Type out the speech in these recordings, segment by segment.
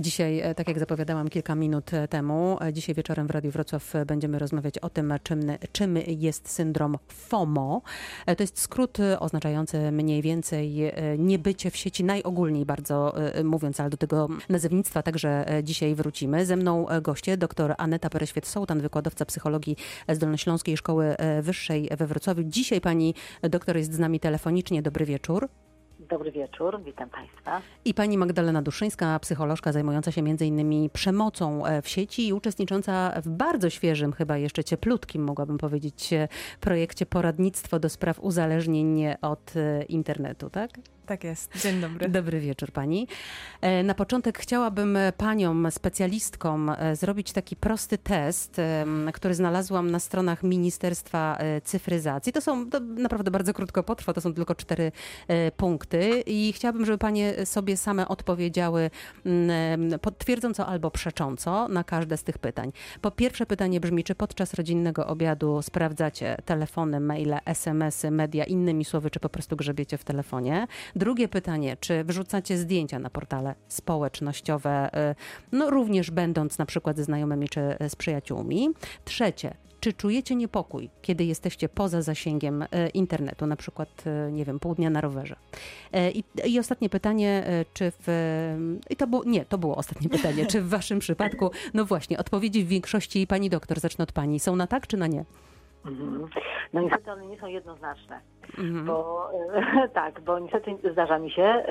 Dzisiaj, e, tak jak zapowiadałam kilka minut e, temu, e, dzisiaj wieczorem w Radiu Wrocław będziemy rozmawiać o tym, czym, czym jest syndrom FOMO. To jest skrót oznaczający mniej więcej niebycie w sieci, najogólniej bardzo mówiąc, ale do tego nazewnictwa także dzisiaj wrócimy. Ze mną goście, dr Aneta Pereświet-Sołtan, wykładowca psychologii z Dolnośląskiej Szkoły Wyższej we Wrocławiu. Dzisiaj pani doktor jest z nami telefonicznie. Dobry wieczór. Dobry wieczór, witam Państwa. I pani Magdalena Duszyńska, psycholożka zajmująca się innymi przemocą e, w sieci i uczestnicząca w bardzo świeżym, chyba jeszcze cieplutkim, mogłabym powiedzieć, e, projekcie poradnictwo do spraw uzależnień od e, internetu, tak? Tak jest. Dzień dobry. Dobry wieczór pani. E, na początek chciałabym paniom, specjalistkom e, zrobić taki prosty test, który znalazłam na stronach Ministerstwa e, Cyfryzacji. To są, to naprawdę bardzo krótko potrwa, to są tylko cztery punkty i chciałabym, żeby panie sobie same odpowiedziały mm, potwierdząco albo przecząco na każde z tych pytań. Po pierwsze pytanie brzmi, czy podczas rodzinnego obiadu sprawdzacie telefony, maile, smsy, media, innymi słowy, czy po prostu grzebiecie w telefonie? Drugie pytanie, czy wrzucacie zdjęcia na portale społecznościowe, y, no również będąc na przykład ze znajomymi czy z przyjaciółmi? Trzecie, czy czujecie niepokój, kiedy jesteście poza zasięgiem y, internetu, na przykład, y, nie wiem, pół dnia na rowerze? I, I, ostatnie pytanie, czy w. I to było. Nie, to było ostatnie pytanie. Czy w Waszym przypadku, no właśnie, odpowiedzi w większości pani doktor, zacznę od pani, są na tak czy na nie? Mhm. No niestety one nie są jednoznaczne, mhm. bo e, tak, bo niestety zdarza mi się,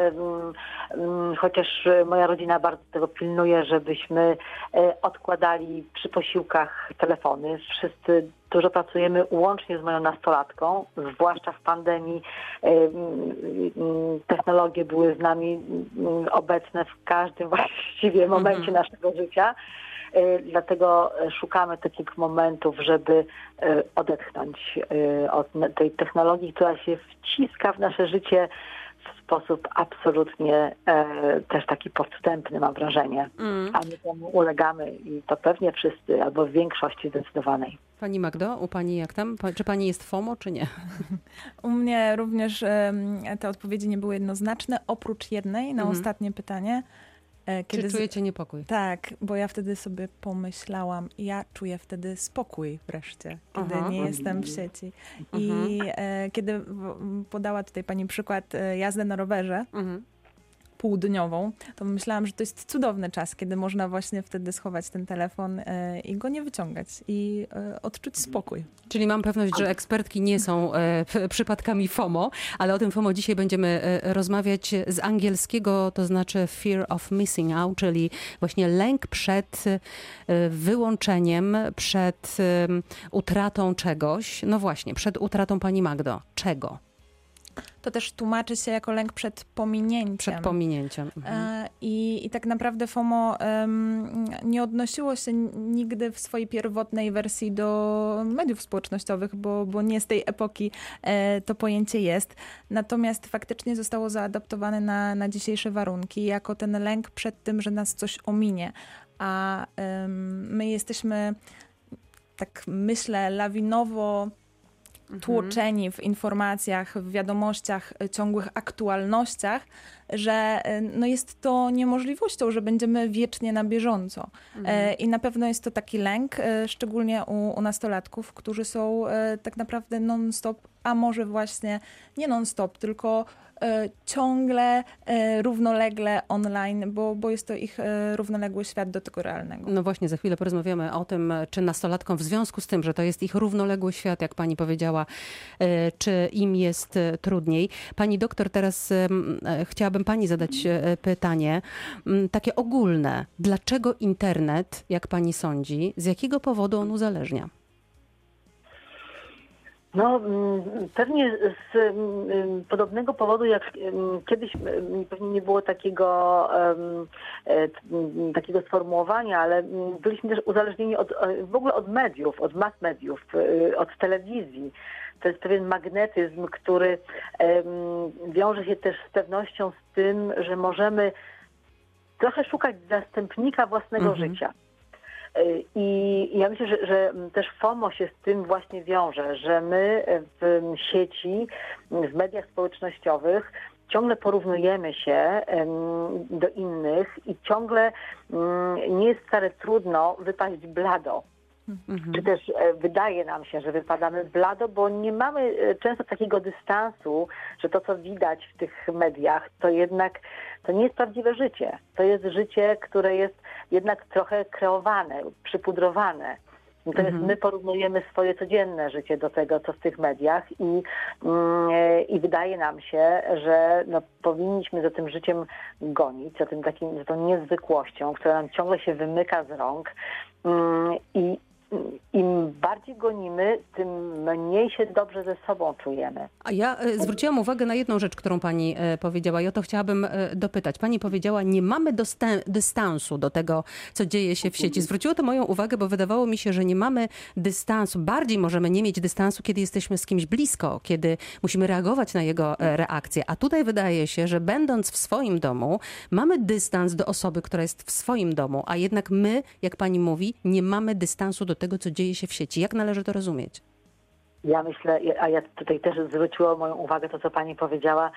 chociaż moja rodzina bardzo tego pilnuje, żebyśmy e, odkładali przy posiłkach telefony. Wszyscy dużo pracujemy łącznie z moją nastolatką, zwłaszcza w pandemii technologie były z nami obecne w każdym właściwie momencie mhm. naszego życia. E, dlatego szukamy takich momentów, żeby e, odetchnąć e, od tej technologii, która się wciska w nasze życie w sposób absolutnie też taki podstępny, mam wrażenie. Mm. A my temu ulegamy i to pewnie wszyscy, albo w większości zdecydowanej. Pani Magdo, u Pani jak tam? Czy Pani jest FOMO, czy nie? U mnie również te odpowiedzi nie były jednoznaczne, oprócz jednej na mm. ostatnie pytanie. E, kiedy Czy czujecie niepokój? Tak, bo ja wtedy sobie pomyślałam, ja czuję wtedy spokój wreszcie, kiedy Aha. nie jestem w sieci. I e, kiedy podała tutaj pani przykład e, jazdy na rowerze, mhm półdniową, to myślałam, że to jest cudowny czas, kiedy można właśnie wtedy schować ten telefon e, i go nie wyciągać i e, odczuć spokój. Czyli mam pewność, że ekspertki nie są e, przypadkami FOMO, ale o tym FOMO dzisiaj będziemy rozmawiać z angielskiego, to znaczy fear of missing out, czyli właśnie lęk przed wyłączeniem, przed utratą czegoś. No właśnie, przed utratą pani Magdo. Czego? To też tłumaczy się jako lęk przed pominięciem. Przed pominięciem. Mhm. E, I, I tak naprawdę FOMO um, nie odnosiło się nigdy w swojej pierwotnej wersji do mediów społecznościowych, bo, bo nie z tej epoki e, to pojęcie jest. Natomiast faktycznie zostało zaadaptowane na, na dzisiejsze warunki jako ten lęk przed tym, że nas coś ominie. A um, my jesteśmy tak myślę, lawinowo Mhm. Tłoczeni w informacjach, w wiadomościach, e, ciągłych aktualnościach, że e, no jest to niemożliwością, że będziemy wiecznie na bieżąco. E, mhm. I na pewno jest to taki lęk, szczególnie u, u nastolatków, którzy są tak naprawdę non-stop, a może właśnie nie non-stop, tylko E, ciągle, e, równolegle online, bo, bo jest to ich e, równoległy świat do tego realnego. No właśnie, za chwilę porozmawiamy o tym, czy nastolatkom w związku z tym, że to jest ich równoległy świat, jak pani powiedziała, czy im jest trudniej. Pani doktor, teraz chciałabym pani zadać pytanie, takie ogólne. Dlaczego internet, jak pani sądzi, z jakiego powodu on uzależnia? No, mm, pewnie z mm, podobnego powodu, jak mm, kiedyś pewnie nie było takiego, e, takiego sformułowania, ale byliśmy też uzależnieni od, e, w ogóle od mediów, od mass mediów, e, od telewizji. To jest pewien magnetyzm, który wiąże się też z pewnością z tym, że możemy trochę szukać zastępnika własnego mhm. życia. I ja myślę, że, że, też FOMO się z tym właśnie wiąże, że my w sieci, w mediach społecznościowych ciągle porównujemy się do innych i ciągle mm, nie jest wcale trudno wypaść blado. Czy też e, wydaje nam się, że wypadamy blado, bo nie mamy e, często takiego dystansu, że to, co widać w tych mediach, to jednak to nie jest prawdziwe życie. To jest życie, które jest jednak trochę kreowane, przypudrowane. Natomiast my porównujemy swoje codzienne życie do tego, co w tych mediach i, mm, i wydaje nam się, że no, powinniśmy za tym życiem gonić, za, tym takim, za tą niezwykłością, która nam ciągle się wymyka z rąk Mm, i im bardziej gonimy, tym mniej się dobrze ze sobą czujemy. A ja e, zwróciłam uwagę na jedną rzecz, którą pani e, powiedziała i o to chciałabym e, dopytać. Pani powiedziała, nie mamy dystansu do tego, co dzieje się w sieci. Zwróciło to moją uwagę, bo wydawało mi się, że nie mamy dystansu. Bardziej możemy nie mieć dystansu, kiedy jesteśmy z kimś blisko, kiedy musimy reagować na jego reakcję. A tutaj wydaje się, że będąc w swoim domu, mamy dystans do osoby, która jest w swoim domu, a jednak my, jak pani mówi, nie mamy dystansu do tego, co dzieje się w sieci. Jak należy to rozumieć? Ja myślę, a ja tutaj też zwróciło moją uwagę to, co pani powiedziała,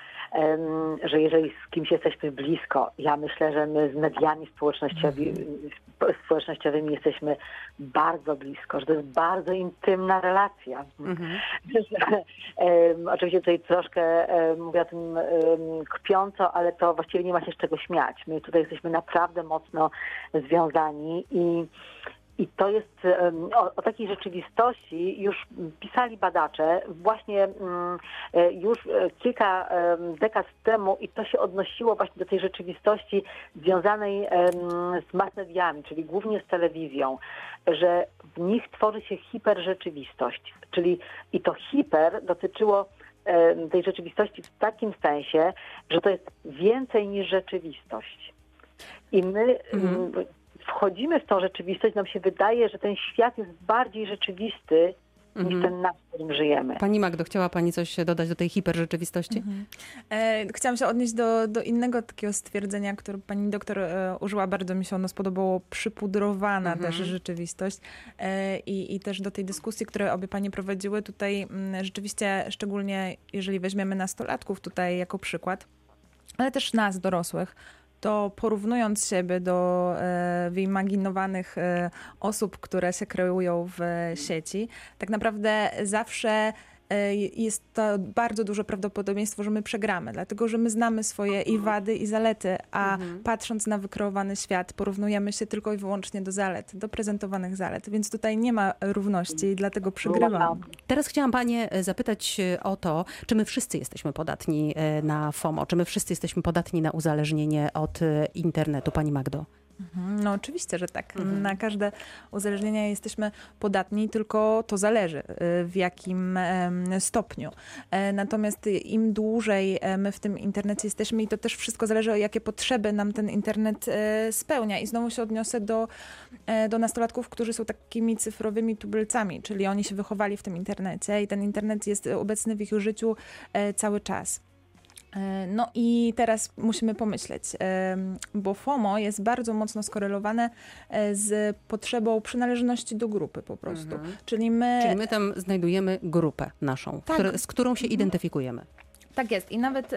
że jeżeli z kimś jesteśmy blisko, ja myślę, że my z mediami społecznościowymi, społecznościowymi jesteśmy bardzo blisko, że to jest bardzo intymna relacja. Em, oczywiście tutaj troszkę mówię o tym kpiąco, ale to właściwie nie ma się z czego śmiać. My tutaj jesteśmy naprawdę mocno związani i i to jest o, o takiej rzeczywistości już pisali badacze właśnie mm, e, już e, kilka dekad temu i to się odnosiło właśnie do tej rzeczywistości związanej z mass mediami, czyli głównie z telewizją, że w nich tworzy się hiperrzeczywistość, czyli i to hiper dotyczyło tej rzeczywistości w takim sensie, że to jest więcej niż rzeczywistość. I my mm, wchodzimy w tą rzeczywistość, nam się wydaje, że ten świat jest bardziej rzeczywisty niż ten nasz, w którym żyjemy. Pani Magdo, chciała pani coś dodać do tej hiperrzeczywistości? E, chciałam się odnieść do, do innego takiego stwierdzenia, które pani doktor e, użyła. Bardzo mi się ono spodobało. Przypudrowana też rzeczywistość. E, i, I też do tej dyskusji, które obie panie prowadziły tutaj mm, rzeczywiście, szczególnie jeżeli weźmiemy nastolatków tutaj jako przykład, ale też nas, dorosłych, to porównując siebie do e, wyimaginowanych e, osób, które się kreują w sieci, tak naprawdę zawsze e, jest to bardzo duże prawdopodobieństwo, że my przegramy, dlatego że my znamy swoje i wady, i zalety, a patrząc na wykreowany świat, porównujemy się tylko i wyłącznie do zalet, do prezentowanych zalet, więc tutaj nie ma równości i dlatego przegrywamy. Teraz chciałam Panie e, zapytać e, o to, czy my wszyscy jesteśmy podatni e, na FOMO, czy my wszyscy jesteśmy podatni na uzależnienie od e, internetu, Pani Magdo? Mhm, No oczywiście, że tak. Na każde uzależnienia jesteśmy podatni, tylko to zależy y, w jakim stopniu. E, Natomiast im dłużej e, my w tym internecie jesteśmy i to też wszystko zależy o jakie potrzeby nam ten internet e, spełnia. I znowu się odniosę do, do nastolatków, którzy są takimi cyfrowymi tubylcami, czyli oni się wychowali w tym internecie i ten internet jest obecny w ich życiu cały czas. E, No i teraz musimy pomyśleć, em, bo FOMO jest bardzo mocno skorelowane e, z potrzebą przynależności do grupy po prostu. Czyli my... Czyli my tam znajdujemy grupę naszą, Tak. które, z którą się identyfikujemy. Tak jest. I nawet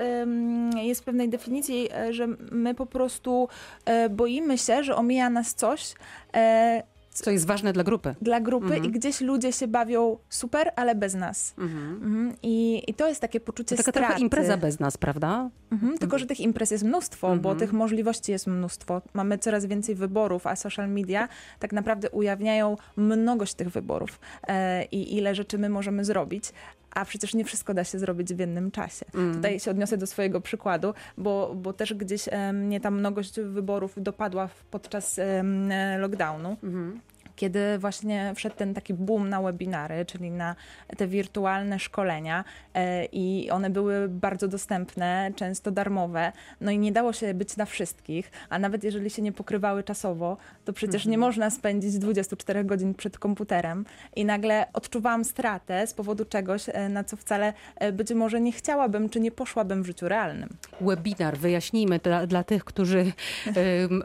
jest w pewnej definicji, e, że my po prostu e, boimy się, że omija nas coś, e, Co jest ważne dla grupy. dla grupy i gdzieś ludzie się bawią super, ale bez nas. Mhm. I, I to jest takie poczucie To taka straty. trochę impreza bez nas, prawda? Mhm, tylko, że tych imprez jest mnóstwo, bo tych możliwości jest mnóstwo. Mamy coraz więcej wyborów, a social media tak naprawdę ujawniają mnogość tych wyborów e, i ile rzeczy my możemy zrobić. A przecież nie wszystko da się zrobić w jednym czasie. Tutaj się odniosę do swojego przykładu, bo, bo też gdzieś e, mnie ta mnogość wyborów dopadła w- podczas e, lockdownu kiedy właśnie wszedł ten taki boom na webinary, czyli na te wirtualne szkolenia e, i one były bardzo dostępne, często darmowe, no i nie dało się być na wszystkich, a nawet jeżeli się nie pokrywały czasowo, to przecież nie można spędzić 24 godzin przed komputerem i nagle odczuwałam stratę z powodu czegoś, e, na co wcale e, być może nie chciałabym, czy nie poszłabym w życiu realnym. Webinar, wyjaśnijmy dla, dla tych, którzy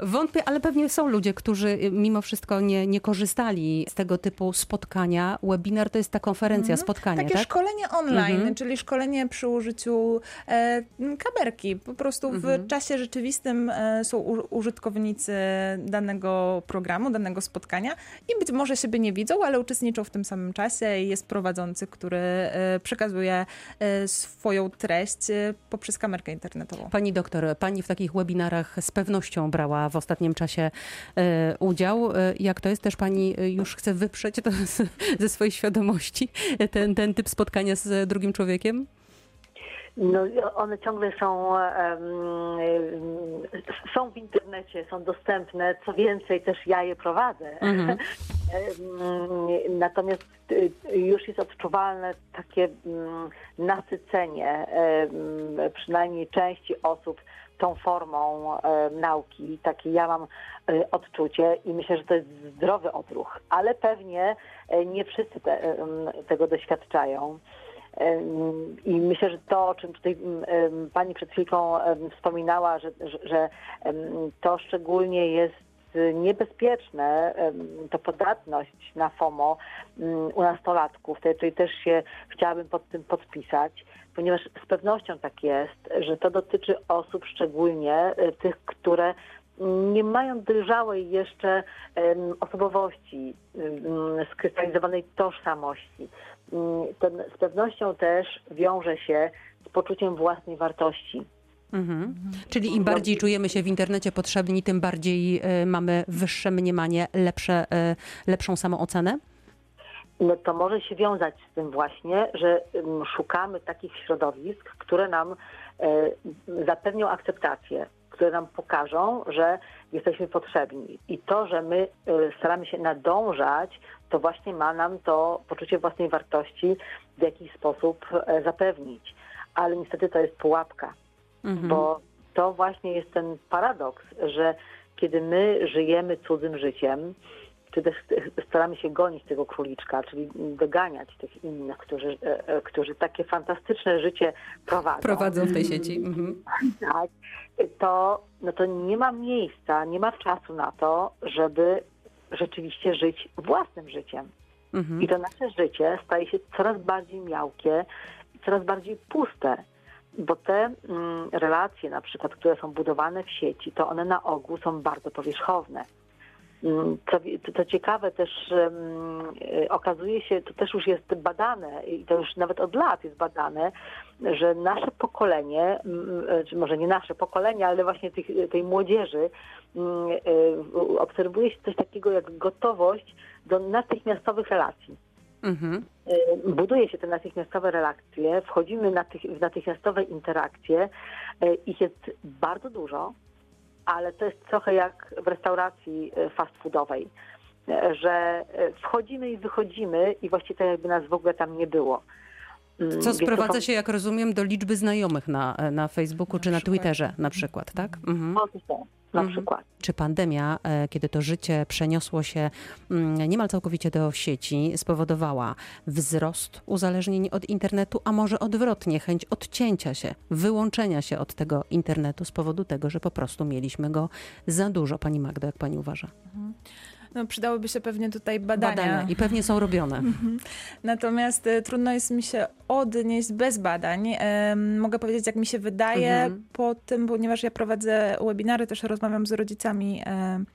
wątpią, ale pewnie są ludzie, którzy mimo wszystko nie, nie korzystają korzystali z tego typu spotkania. Webinar to jest ta konferencja, spotkanie, Takie tak? szkolenie online, Mhm. czyli szkolenie przy użyciu e, kamerki. Po prostu w Mhm. czasie rzeczywistym e, są u, użytkownicy danego programu, danego spotkania i być może siebie nie widzą, ale uczestniczą w tym samym czasie i jest prowadzący, który e, przekazuje e, swoją treść e, poprzez kamerkę internetową. Pani doktor, pani w takich webinarach z pewnością brała w ostatnim czasie e, udział. Jak to jest? Też pani e, już chce wyprzeć to z, ze swojej świadomości ten, ten typ spotkania z drugim człowiekiem? No, one ciągle są, em, są w internecie, są dostępne. Co więcej, też ja je prowadzę. Mhm. Natomiast y, już jest odczuwalne takie mm, nasycenie przynajmniej części osób tą formą nauki. Takie ja mam y, odczucie i myślę, że to jest zdrowy odruch, ale pewnie e, nie wszyscy te, tego doświadczają. I myślę, że to, o czym tutaj pani przed chwilką wspominała, że, że, to szczególnie jest niebezpieczne, to podatność na FOMO mm, u nastolatków. Tutaj też się chciałabym pod tym podpisać, ponieważ z pewnością tak jest, że to dotyczy osób szczególnie y, tych, które nie mają dojrzałej jeszcze osobowości, em, skrystalizowanej tożsamości. Mm, To z pewnością też wiąże się z poczuciem własnej wartości. Mhm. Czyli im bardziej czujemy się w internecie potrzebni, tym bardziej e, mamy wyższe mniemanie, lepsze, e, lepszą samoocenę? No to może się wiązać z tym właśnie, że szukamy takich środowisk, które nam e, zapewnią akceptację, które nam pokażą, że jesteśmy potrzebni. I to, że my staramy się nadążać, to właśnie ma nam to poczucie własnej wartości w jakiś sposób zapewnić. Ale niestety to jest pułapka. Mhm. Bo to właśnie jest ten paradoks, że kiedy my żyjemy cudzym życiem, czy też staramy się gonić tego króliczka, czyli doganiać tych innych, którzy, e, e, którzy takie fantastyczne życie prowadzą. Prowadzą w tej sieci. Mhm. Tak, to, no to nie ma miejsca, nie ma czasu na to, żeby rzeczywiście żyć własnym życiem. Mhm. I to nasze życie staje się coraz bardziej miałkie, coraz bardziej puste. Bo te mm, relacje, na przykład, które są budowane w sieci, to one na ogół są bardzo powierzchowne. Mm, Co, to ciekawe też y, okazuje się, to też już jest badane i to już nawet od lat jest badane, że nasze pokolenie, y, czy może nie nasze pokolenie, ale właśnie tych, tej młodzieży, y, obserwuje się coś takiego jak gotowość do natychmiastowych relacji. Mhm. Y, buduje się te natychmiastowe relacje, wchodzimy w natychmiastowe interakcje. y, Ich jest bardzo dużo, ale to jest trochę jak w restauracji y, fast foodowej, że wchodzimy i wychodzimy i właściwie tak jakby nas w ogóle tam nie było. Mm, Co to sprowadza się, jak rozumiem, do liczby znajomych na, na Facebooku czy na. Twitterze na przykład, tak? Mhm. O, to na Mhm. przykład. Czy pandemia, e, kiedy to życie przeniosło się mm, niemal całkowicie do sieci, spowodowała wzrost uzależnień od internetu, a może odwrotnie, chęć odcięcia się, wyłączenia się od tego internetu z powodu tego, że po prostu mieliśmy go za dużo? Pani Magdo, jak pani uważa? No, przydałyby się pewnie tutaj badania. I pewnie są robione. Natomiast e, trudno jest mi się odnieść bez badań. Em, mogę powiedzieć, jak mi się wydaje Mhm. po tym, ponieważ ja prowadzę webinary, też rozmawiam z rodzicami. em,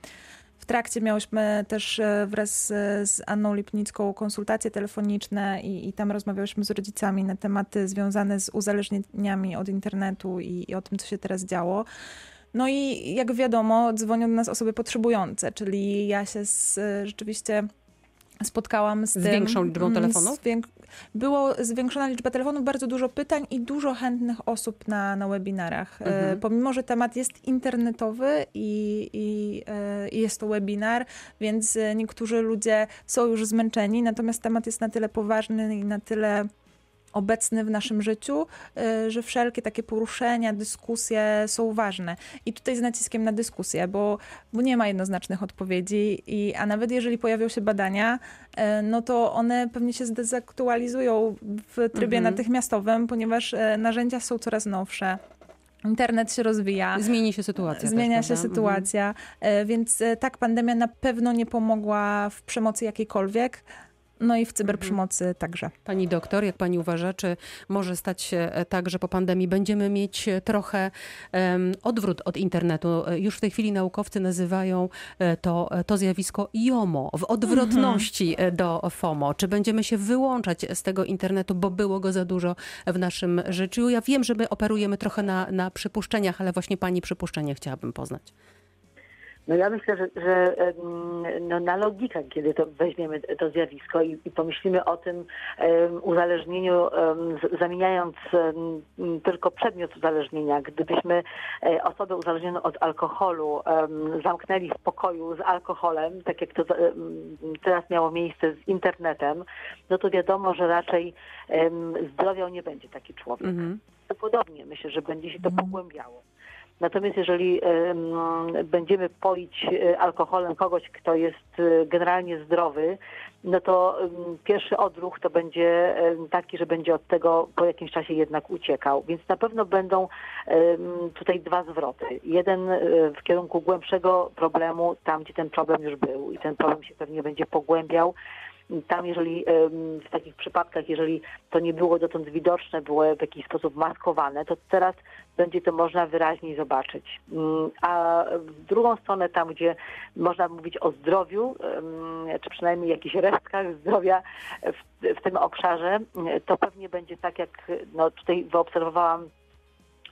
w trakcie miałyśmy też e, wraz z, z Anną Lipnicką konsultacje telefoniczne i, i tam rozmawiałyśmy z rodzicami na tematy związane z uzależnieniami od internetu i, i o tym, co się teraz działo. No i jak wiadomo, dzwonią do nas osoby potrzebujące, czyli ja się z, rzeczywiście spotkałam z, Z tym. większą liczbą mm, telefonów? Z wiek- było zwiększona liczba telefonów, bardzo dużo pytań i dużo chętnych osób na, na webinarach. E, Mhm. Pomimo, że temat jest internetowy i, i, e, jest to webinar, więc e, niektórzy ludzie są już zmęczeni, natomiast temat jest na tyle poważny i na tyle obecny w naszym życiu, y, że wszelkie takie poruszenia, dyskusje są ważne. I tutaj z naciskiem na dyskusję, bo, bo nie ma jednoznacznych odpowiedzi, i, a nawet jeżeli pojawią się badania, y, no to one pewnie się zdezaktualizują w trybie Mhm. natychmiastowym, ponieważ y, narzędzia są coraz nowsze. Internet się rozwija. Zmieni się sytuacja. Zmienia też, się prawda? sytuacja, e, więc tak, pandemia na pewno nie pomogła w przemocy jakiejkolwiek, no i w cyberprzemocy także. Pani doktor, jak pani uważa, czy może stać się e, tak, że po pandemii będziemy mieć e, trochę em, odwrót od internetu? E, Już w tej chwili naukowcy nazywają to, to zjawisko JOMO, w odwrotności e, do FOMO. Czy będziemy się wyłączać z tego internetu, bo było go za dużo w naszym życiu? Ja wiem, że my operujemy trochę na, na przypuszczeniach, ale właśnie pani przypuszczenie chciałabym poznać. No ja myślę, że, że no, na logikę, kiedy to weźmiemy to zjawisko i, i pomyślimy o tym em, uzależnieniu, z- zamieniając em, tylko przedmiot uzależnienia, gdybyśmy e, osobę uzależnioną od alkoholu zamknęli w pokoju z alkoholem, tak jak to teraz miało miejsce z internetem, no to wiadomo, że raczej zdrowiał nie będzie taki człowiek. Mhm. Podobnie myślę, że będzie się to pogłębiało. Natomiast jeżeli em, będziemy polić e, alkoholem kogoś, kto jest e, generalnie zdrowy, no to pierwszy odruch to będzie taki, że będzie od tego po jakimś czasie jednak uciekał. Więc na pewno będą tutaj dwa zwroty. Jeden e, w kierunku głębszego problemu, tam gdzie ten problem już był i ten problem się pewnie będzie pogłębiał. Tam, jeżeli w takich przypadkach, jeżeli to nie było dotąd widoczne, było w jakiś sposób maskowane, to teraz będzie to można wyraźniej zobaczyć. Mm, A w drugą stronę, tam, gdzie można mówić o zdrowiu, czy przynajmniej jakichś resztkach zdrowia w, w tym obszarze, to pewnie będzie tak, jak no, tutaj wyobserwowałam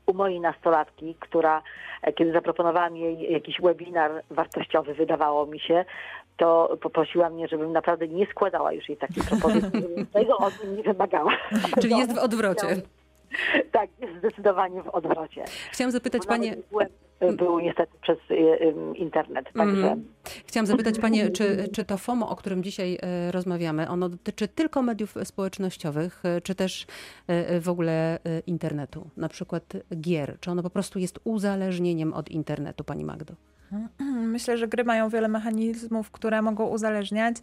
u mojej nastolatki, która, e, kiedy zaproponowałam jej jakiś webinar wartościowy, wydawało mi się, to poprosiła mnie, żebym naprawdę nie składała już jej takiej propozycji, żebym tego od niej nie wymagała. Czyli jest w odwrocie. Tak, jest zdecydowanie w odwrocie. Chciałam zapytać Bo panie... Był niestety przez y, y, internet, także... Mhm. Chciałam zapytać Panie, czy, czy to FOMO, o którym dzisiaj e, rozmawiamy, ono dotyczy tylko mediów społecznościowych, e, czy też w ogóle internetu, na przykład gier? Czy ono po prostu jest uzależnieniem od internetu, Pani Magdo? Myślę, że gry mają wiele mechanizmów, które mogą uzależniać.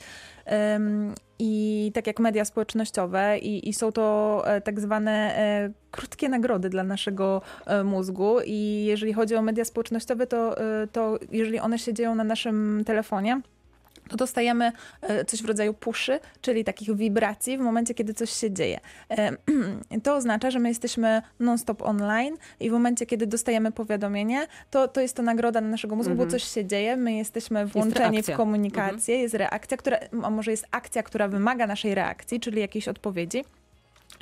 I tak jak media społecznościowe, i, i są to e, tak zwane e, krótkie nagrody dla naszego e, mózgu. I jeżeli chodzi o media społecznościowe, to, to jeżeli one się dzieją na naszym telefonie, to dostajemy e, coś w rodzaju puszy, czyli takich wibracji w momencie, kiedy coś się dzieje. E, To oznacza, że my jesteśmy non-stop online i w momencie, kiedy dostajemy powiadomienie, to, to jest to nagroda dla naszego mózgu, Mhm. bo coś się dzieje, my jesteśmy włączeni reakcja. w komunikację, jest reakcja, która, a może jest akcja, która wymaga naszej reakcji, czyli jakiejś odpowiedzi.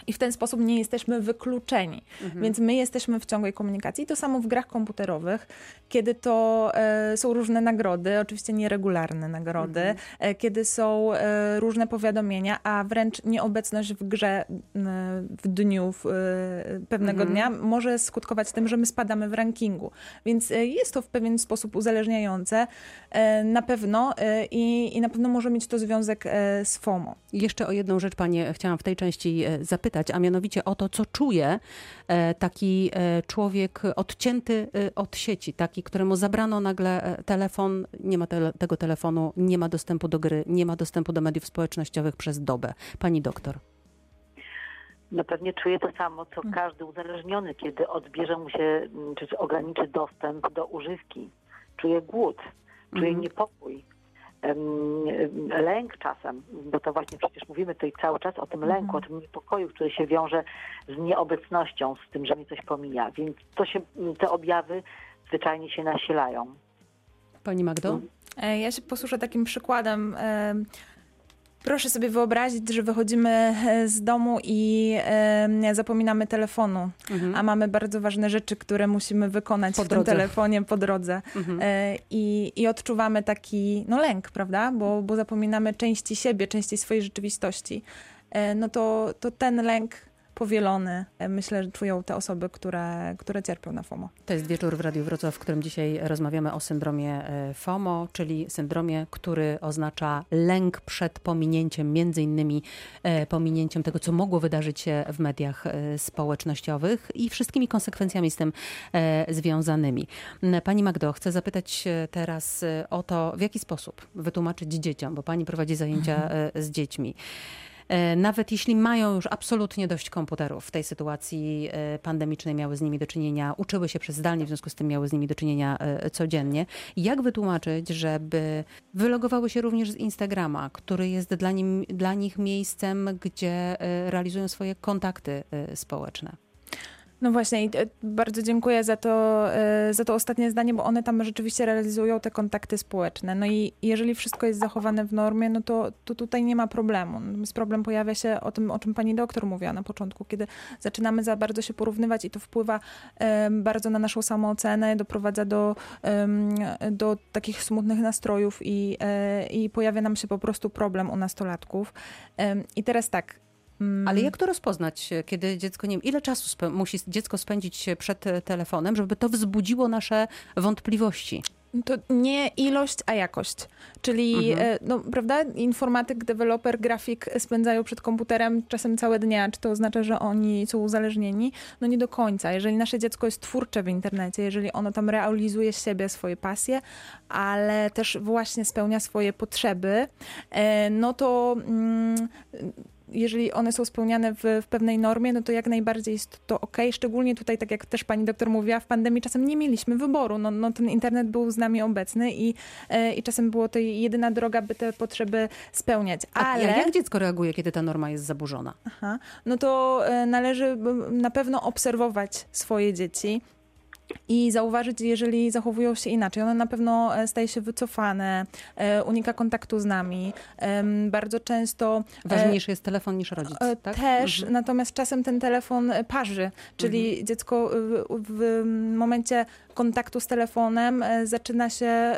I w ten sposób nie jesteśmy wykluczeni. Mhm. Więc my jesteśmy w ciągłej komunikacji. To samo w grach komputerowych, kiedy to e, są różne nagrody, oczywiście nieregularne nagrody, Mhm. e, kiedy są e, różne powiadomienia, a wręcz nieobecność w grze w dniu w, e, pewnego Mhm. dnia może skutkować tym, że my spadamy w rankingu. Więc e, jest to w pewien sposób uzależniające e, na pewno i, i na pewno może mieć to związek z FOMO. Jeszcze o jedną rzecz, Panie, chciałam w tej części e, zapytać, a mianowicie o to, co czuje e, taki e, człowiek odcięty e, od sieci, taki, któremu zabrano nagle telefon, nie ma tele, tego telefonu, nie ma dostępu do gry, nie ma dostępu do mediów społecznościowych przez dobę. Pani doktor. No pewnie czuje to samo, co każdy uzależniony, kiedy odbierze mu się, mm, czy, czy ograniczy dostęp do używki. Czuje głód, czuje Mhm. niepokój, lęk czasem, bo to właśnie przecież mówimy tutaj cały czas o tym lęku, o tym niepokoju, który się wiąże z nieobecnością, z tym, że mnie coś pomija. Więc to się, te objawy zwyczajnie się nasilają. Pani Magdo? E, Ja się posłużę takim przykładem. Proszę sobie wyobrazić, że wychodzimy e, z domu i e, zapominamy telefonu, Mhm. a mamy bardzo ważne rzeczy, które musimy wykonać Po w tym drodze. telefonie po drodze. Mhm. E, I, I odczuwamy taki no, lęk, prawda? Bo, bo zapominamy części siebie, części swojej rzeczywistości. E, No to, to ten lęk powielony, e, myślę, że czują te osoby, które, które cierpią na FOMO. To jest wieczór w Radiu Wrocław, w którym dzisiaj rozmawiamy o syndromie e, FOMO, czyli syndromie, który oznacza lęk przed pominięciem, między innymi e, pominięciem tego, co mogło wydarzyć się w mediach społecznościowych i wszystkimi konsekwencjami z tym związanymi. Pani Magdo, chcę zapytać teraz o to, w jaki sposób wytłumaczyć dzieciom, bo pani prowadzi zajęcia z dziećmi. E, nawet jeśli mają już absolutnie dość komputerów w tej sytuacji e, pandemicznej, miały z nimi do czynienia, uczyły się przez zdalnie, w związku z tym miały z nimi do czynienia e, codziennie. Jak wytłumaczyć, żeby wylogowały się również z Instagrama, który jest dla, nim, dla nich miejscem, gdzie realizują swoje kontakty społeczne? No właśnie, i e, bardzo dziękuję za to, e, za to ostatnie zdanie, bo one tam rzeczywiście realizują te kontakty społeczne. No i jeżeli wszystko jest zachowane w normie, no to, to tutaj nie ma problemu. Problem pojawia się o tym, o czym pani doktor mówiła na początku, kiedy zaczynamy za bardzo się porównywać i to wpływa bardzo na naszą samoocenę, doprowadza do, do takich smutnych nastrojów i, e, i pojawia nam się po prostu problem u nastolatków. I teraz tak, ale mm. jak to rozpoznać, kiedy dziecko, nie wiem, ile czasu musi dziecko spędzić przed telefonem, żeby to wzbudziło nasze wątpliwości? To nie ilość, a jakość. Czyli, mhm. E, no, prawda, informatyk, deweloper, grafik spędzają przed komputerem czasem całe dnia. Czy to oznacza, że oni są uzależnieni? No nie do końca. Jeżeli nasze dziecko jest twórcze w internecie, jeżeli ono tam realizuje siebie, swoje pasje, ale też właśnie spełnia swoje potrzeby, e, no to mm, jeżeli one są spełniane w, w, pewnej normie, no to jak najbardziej jest to ok. Szczególnie tutaj, tak jak też pani doktor mówiła, w pandemii czasem nie mieliśmy wyboru. No, no ten internet był z nami obecny i, e, i czasem było to jedyna droga, by te potrzeby spełniać. Ale... A jak dziecko reaguje, kiedy ta norma jest zaburzona? Aha. No to e, należy na pewno obserwować swoje dzieci i zauważyć, jeżeli zachowują się inaczej. Ono na pewno e, staje się wycofane, e, unika kontaktu z nami. Bardzo często. E, Ważniejszy jest telefon niż rodzic. Tak? Też, mhm. natomiast czasem ten telefon parzy, czyli mhm. dziecko w momencie kontaktu z telefonem zaczyna się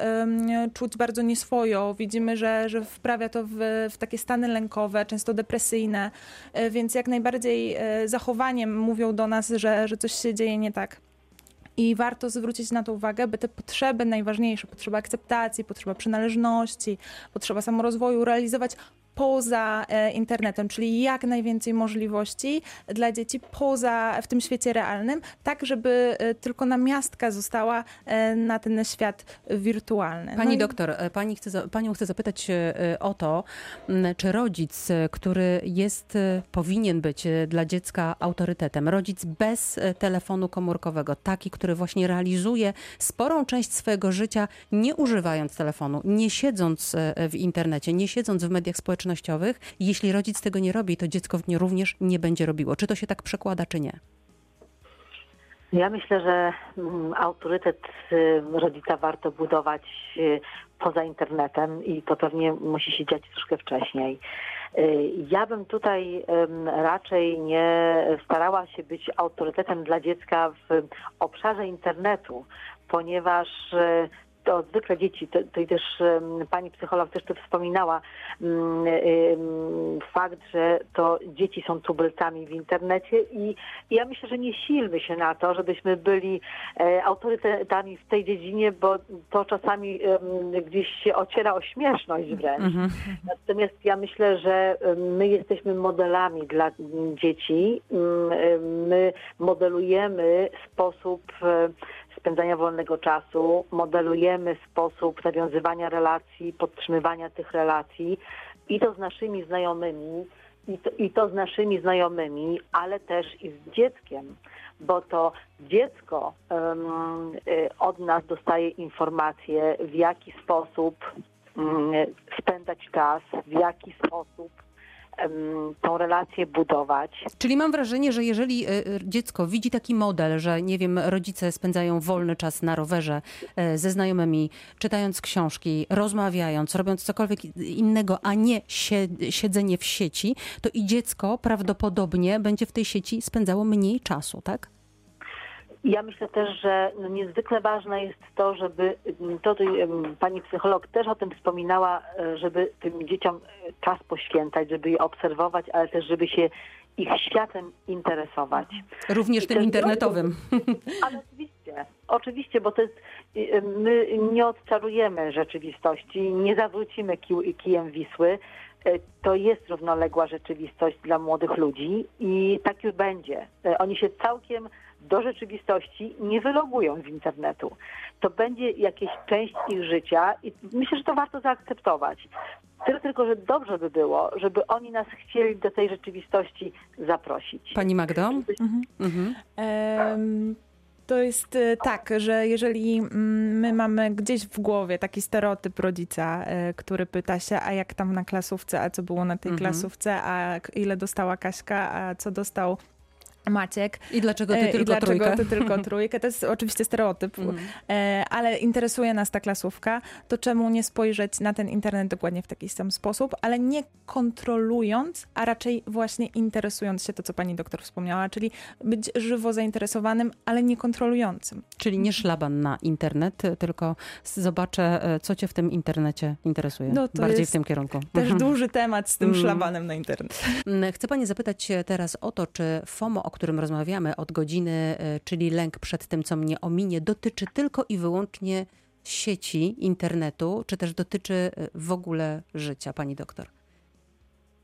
czuć bardzo nieswojo. Widzimy, że, że wprawia to w, w takie stany lękowe, często depresyjne, więc jak najbardziej zachowaniem mówią do nas, że, że coś się dzieje nie tak. I warto zwrócić na to uwagę, by te potrzeby najważniejsze, potrzeba akceptacji, potrzeba przynależności, potrzeba samorozwoju realizować poza e, internetem, czyli jak najwięcej możliwości dla dzieci poza, w tym świecie realnym, tak żeby e, tylko namiastka została e, na ten świat wirtualny. Pani no doktor, pani chce, panią chcę zapytać o to, czy rodzic, który jest, powinien być dla dziecka autorytetem, rodzic bez telefonu komórkowego, taki, który właśnie realizuje sporą część swojego życia, nie używając telefonu, nie siedząc w internecie, nie siedząc w mediach społecznościowych, Jeśli rodzic tego nie robi, to dziecko w nie również nie będzie robiło. Czy to się tak przekłada, czy nie? Ja myślę, że mm, autorytet y, rodzica warto budować y, poza internetem i to pewnie musi się dziać troszkę wcześniej. Y, ja bym tutaj raczej nie starała się być autorytetem dla dziecka w obszarze internetu, ponieważ to zwykle dzieci, to, to i też pani psycholog też to wspominała, mm, fakt, że to dzieci są tubylcami w internecie i ja myślę, że nie silmy się na to, żebyśmy byli e, autorytetami w tej dziedzinie, bo to czasami gdzieś się ociera o śmieszność wręcz. Mhm. Natomiast ja myślę, że my jesteśmy modelami dla dzieci. My modelujemy sposób e, spędzania wolnego czasu, modelujemy sposób nawiązywania relacji, podtrzymywania tych relacji i to z naszymi znajomymi, i to, i to z naszymi znajomymi, ale też i z dzieckiem, bo to dziecko um, od nas dostaje informacje, w jaki sposób um, spędzać czas, w jaki sposób tą relację budować. Czyli mam wrażenie, że jeżeli e, dziecko widzi taki model, że nie wiem, rodzice spędzają wolny czas na rowerze e, ze znajomymi, czytając książki, rozmawiając, robiąc cokolwiek innego, a nie siedzenie w sieci, to i dziecko prawdopodobnie będzie w tej sieci spędzało mniej czasu, tak? Ja myślę też, że no niezwykle ważne jest to, żeby, to pani psycholog też o tym wspominała, e, żeby tym dzieciom e, czas poświęcać, żeby je obserwować, ale też żeby się ich światem interesować. Również tym internetowym. Ale oczywiście, oczywiście, bo to jest, my nie odczarujemy rzeczywistości, nie zawrócimy kijem Wisły, e, to jest równoległa rzeczywistość dla młodych ludzi i tak już będzie. Oni się całkiem do rzeczywistości nie wylogują z internetu. To będzie jakaś część ich życia i myślę, że to warto zaakceptować. Tyle tylko, że dobrze by było, żeby oni nas chcieli do tej rzeczywistości zaprosić. Pani Magdo? Mhm. Em, To jest e, tak, że jeżeli mm, my mamy gdzieś w głowie taki stereotyp rodzica, e, który pyta się, a jak tam na klasówce, a co było na tej Mhm. klasówce, a ile dostała Kaśka, a co dostał Maciek. I dlaczego ty E, I tylko dlaczego trójkę? ty tylko trójkę? To jest oczywiście stereotyp, Mhm. e, ale interesuje nas ta klasówka, to czemu nie spojrzeć na ten internet dokładnie w taki sam sposób, ale nie kontrolując, a raczej właśnie interesując się to, co pani doktor wspomniała, czyli być żywo zainteresowanym, ale nie kontrolującym. Czyli nie szlaban na internet, tylko zobaczę, e, co cię w tym internecie interesuje. No, to Bardziej w tym kierunku. Też Mhm. duży temat z tym Mm. szlabanem na internet. Mm, Chcę Pani zapytać teraz o to, czy FOMO, o którym rozmawiamy od godziny, e, czyli lęk przed tym, co mnie ominie, dotyczy tylko i wyłącznie sieci, internetu, czy też dotyczy e, w ogóle życia, Pani doktor?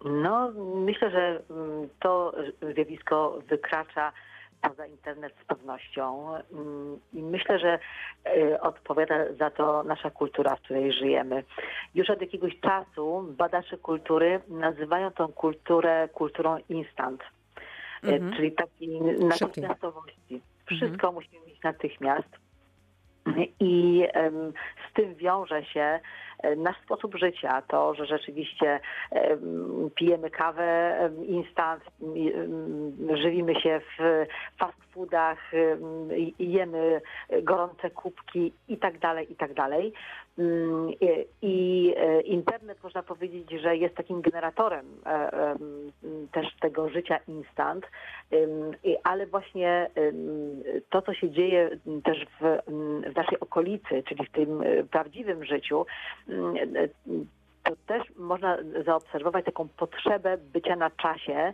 No, myślę, że mm, to zjawisko wykracza poza internet z pewnością Mm, i myślę, że e, odpowiada za to nasza kultura, w której żyjemy. Już od jakiegoś czasu badacze kultury nazywają tą kulturę kulturą instant, Mhm. czyli takiej natychmiastowości. Wszystko musimy mieć natychmiast. I z tym wiąże się e, nasz sposób życia, to, że rzeczywiście em, pijemy kawę instant, em, żywimy się w fast foodach, i jemy gorące kubki i tak dalej, i tak dalej. Mm, I, e, internet można powiedzieć, że jest takim generatorem e, em, też tego życia instant, ale właśnie to, co się dzieje też w, w naszej okolicy, czyli w tym e, prawdziwym życiu, e, to też można zaobserwować taką potrzebę bycia na czasie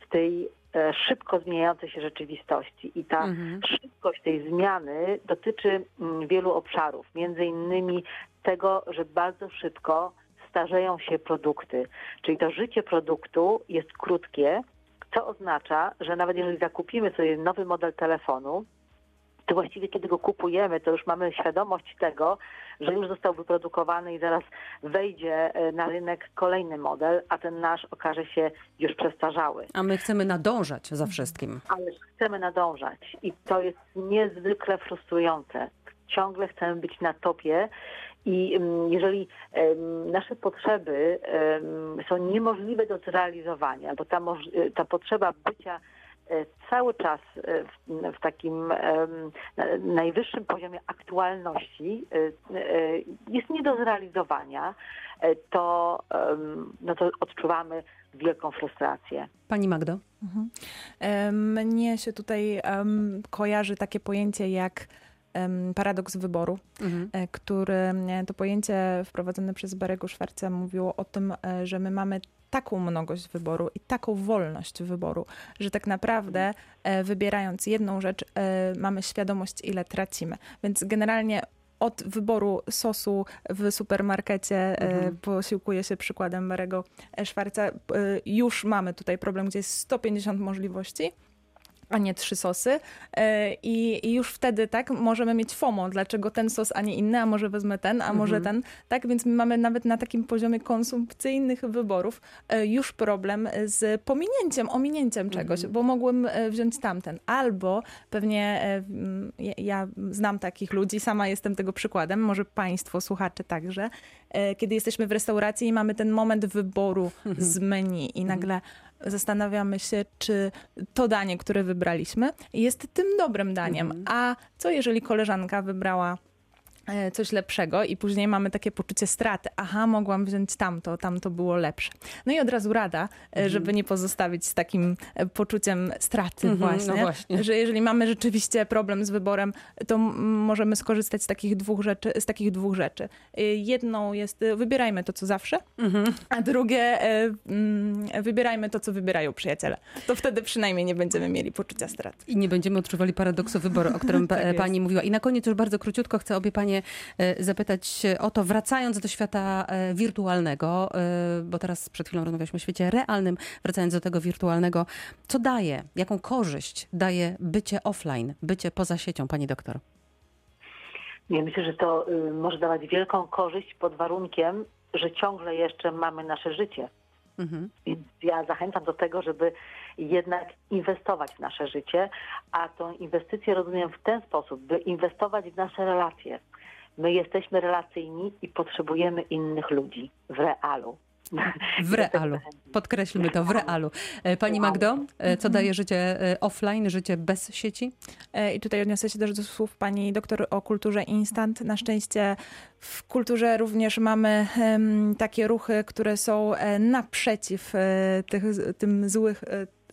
w tej e, szybko zmieniającej się rzeczywistości. I ta Mhm. szybkość tej zmiany dotyczy mm, wielu obszarów, między innymi tego, że bardzo szybko starzeją się produkty. Czyli to życie produktu jest krótkie, co oznacza, że nawet jeżeli zakupimy sobie nowy model telefonu, to właściwie kiedy go kupujemy, to już mamy świadomość tego, że już został wyprodukowany i zaraz wejdzie e, na rynek kolejny model, a ten nasz okaże się już przestarzały. A my chcemy nadążać za wszystkim. Ale chcemy nadążać i to jest niezwykle frustrujące. Ciągle chcemy być na topie i mm, jeżeli nasze potrzeby są niemożliwe do zrealizowania, bo ta, ta potrzeba bycia cały czas e, w, w takim najwyższym poziomie aktualności e, e, jest nie do zrealizowania, e, to, no to odczuwamy wielką frustrację. Pani Magdo? Mhm. E, Mnie się tutaj kojarzy takie pojęcie jak paradoks wyboru. Mhm. e, który e, to pojęcie wprowadzone przez Barego Szwarca mówiło o tym, e, że my mamy taką mnogość wyboru i taką wolność wyboru, że tak naprawdę e, wybierając jedną rzecz, e, mamy świadomość, ile tracimy. Więc generalnie od wyboru sosu w supermarkecie e, Mhm. posiłkuję się przykładem Barego Szwarca. Już mamy tutaj problem, gdzie jest 150 możliwości a nie trzy sosy. E, I, I już wtedy tak możemy mieć FOMO, dlaczego ten sos, a nie inny, a może wezmę ten, a może Mhm. ten. Tak, więc my mamy nawet na takim poziomie konsumpcyjnych wyborów e, już problem z pominięciem, ominięciem czegoś, Mhm. bo mogłem e, wziąć tamten. Albo pewnie ja, znam takich ludzi, sama jestem tego przykładem, może państwo, słuchacze także, kiedy jesteśmy w restauracji i mamy ten moment wyboru z menu i nagle zastanawiamy się, czy to danie, które wybraliśmy, jest tym dobrym daniem. Mhm. A co jeżeli koleżanka wybrała coś lepszego i później mamy takie poczucie straty. Aha, mogłam wziąć tamto, tamto było lepsze. No i od razu rada, e, żeby nie pozostawić z takim e, poczuciem straty Mhm, no właśnie, właśnie. że jeżeli mamy rzeczywiście problem z wyborem, to możemy skorzystać z takich dwóch rzeczy. Z takich dwóch rzeczy. E, Jedną jest, e, wybierajmy to, co zawsze, Mhm. a drugie, e, mm, wybierajmy to, co wybierają przyjaciele. To wtedy przynajmniej nie będziemy mieli poczucia straty. I nie będziemy odczuwali paradoksu wyboru, o którym Tak jest. pani mówiła. I na koniec już bardzo króciutko chcę obie panie właśnie e, zapytać o to, wracając do świata e, wirtualnego, e, bo teraz przed chwilą rozmawialiśmy o świecie realnym, wracając do tego wirtualnego, co daje, jaką korzyść daje bycie offline, bycie poza siecią, pani doktor? Nie, myślę, że to y, może dawać wielką korzyść pod warunkiem, że ciągle jeszcze mamy nasze życie. Mhm. Więc ja zachęcam do tego, żeby jednak inwestować w nasze życie, a tą inwestycję rozumiem w ten sposób, by inwestować w nasze relacje. My jesteśmy relacyjni i potrzebujemy innych ludzi w realu. W realu. Podkreślmy to, w realu. E, Pani Magdo, e, co daje życie e, offline, życie bez sieci? I tutaj odniosę się też do słów pani doktor o kulturze instant. Na szczęście w kulturze również mamy takie ruchy, które są naprzeciw tych, tym złych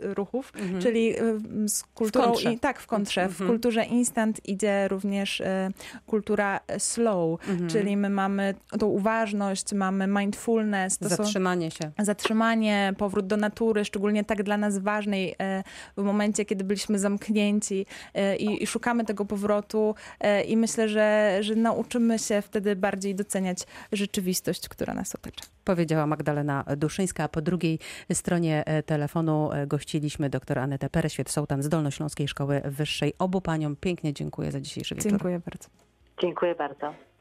e, ruchów, czyli e, z kulturą i tak w kontrze. W Mhm. kulturze instant idzie również e, kultura slow, Mhm. czyli my mamy tą uważność, mamy mindfulness, Zatrzymanie się. zatrzymanie, powrót do natury, szczególnie tak dla nas ważnej e, w momencie, kiedy byliśmy zamknięci e, i, i szukamy tego powrotu e, i myślę, że, że nauczymy się wtedy bardziej doceniać rzeczywistość, która nas otacza. Powiedziała Magdalena Duszyńska, a po drugiej stronie e, telefonu e, gościliśmy dr Anetę Pereświet-Sołtan z Dolnośląskiej Szkoły Wyższej. Obu paniom pięknie dziękuję za dzisiejszy wieczór. Dziękuję bardzo. Dziękuję bardzo.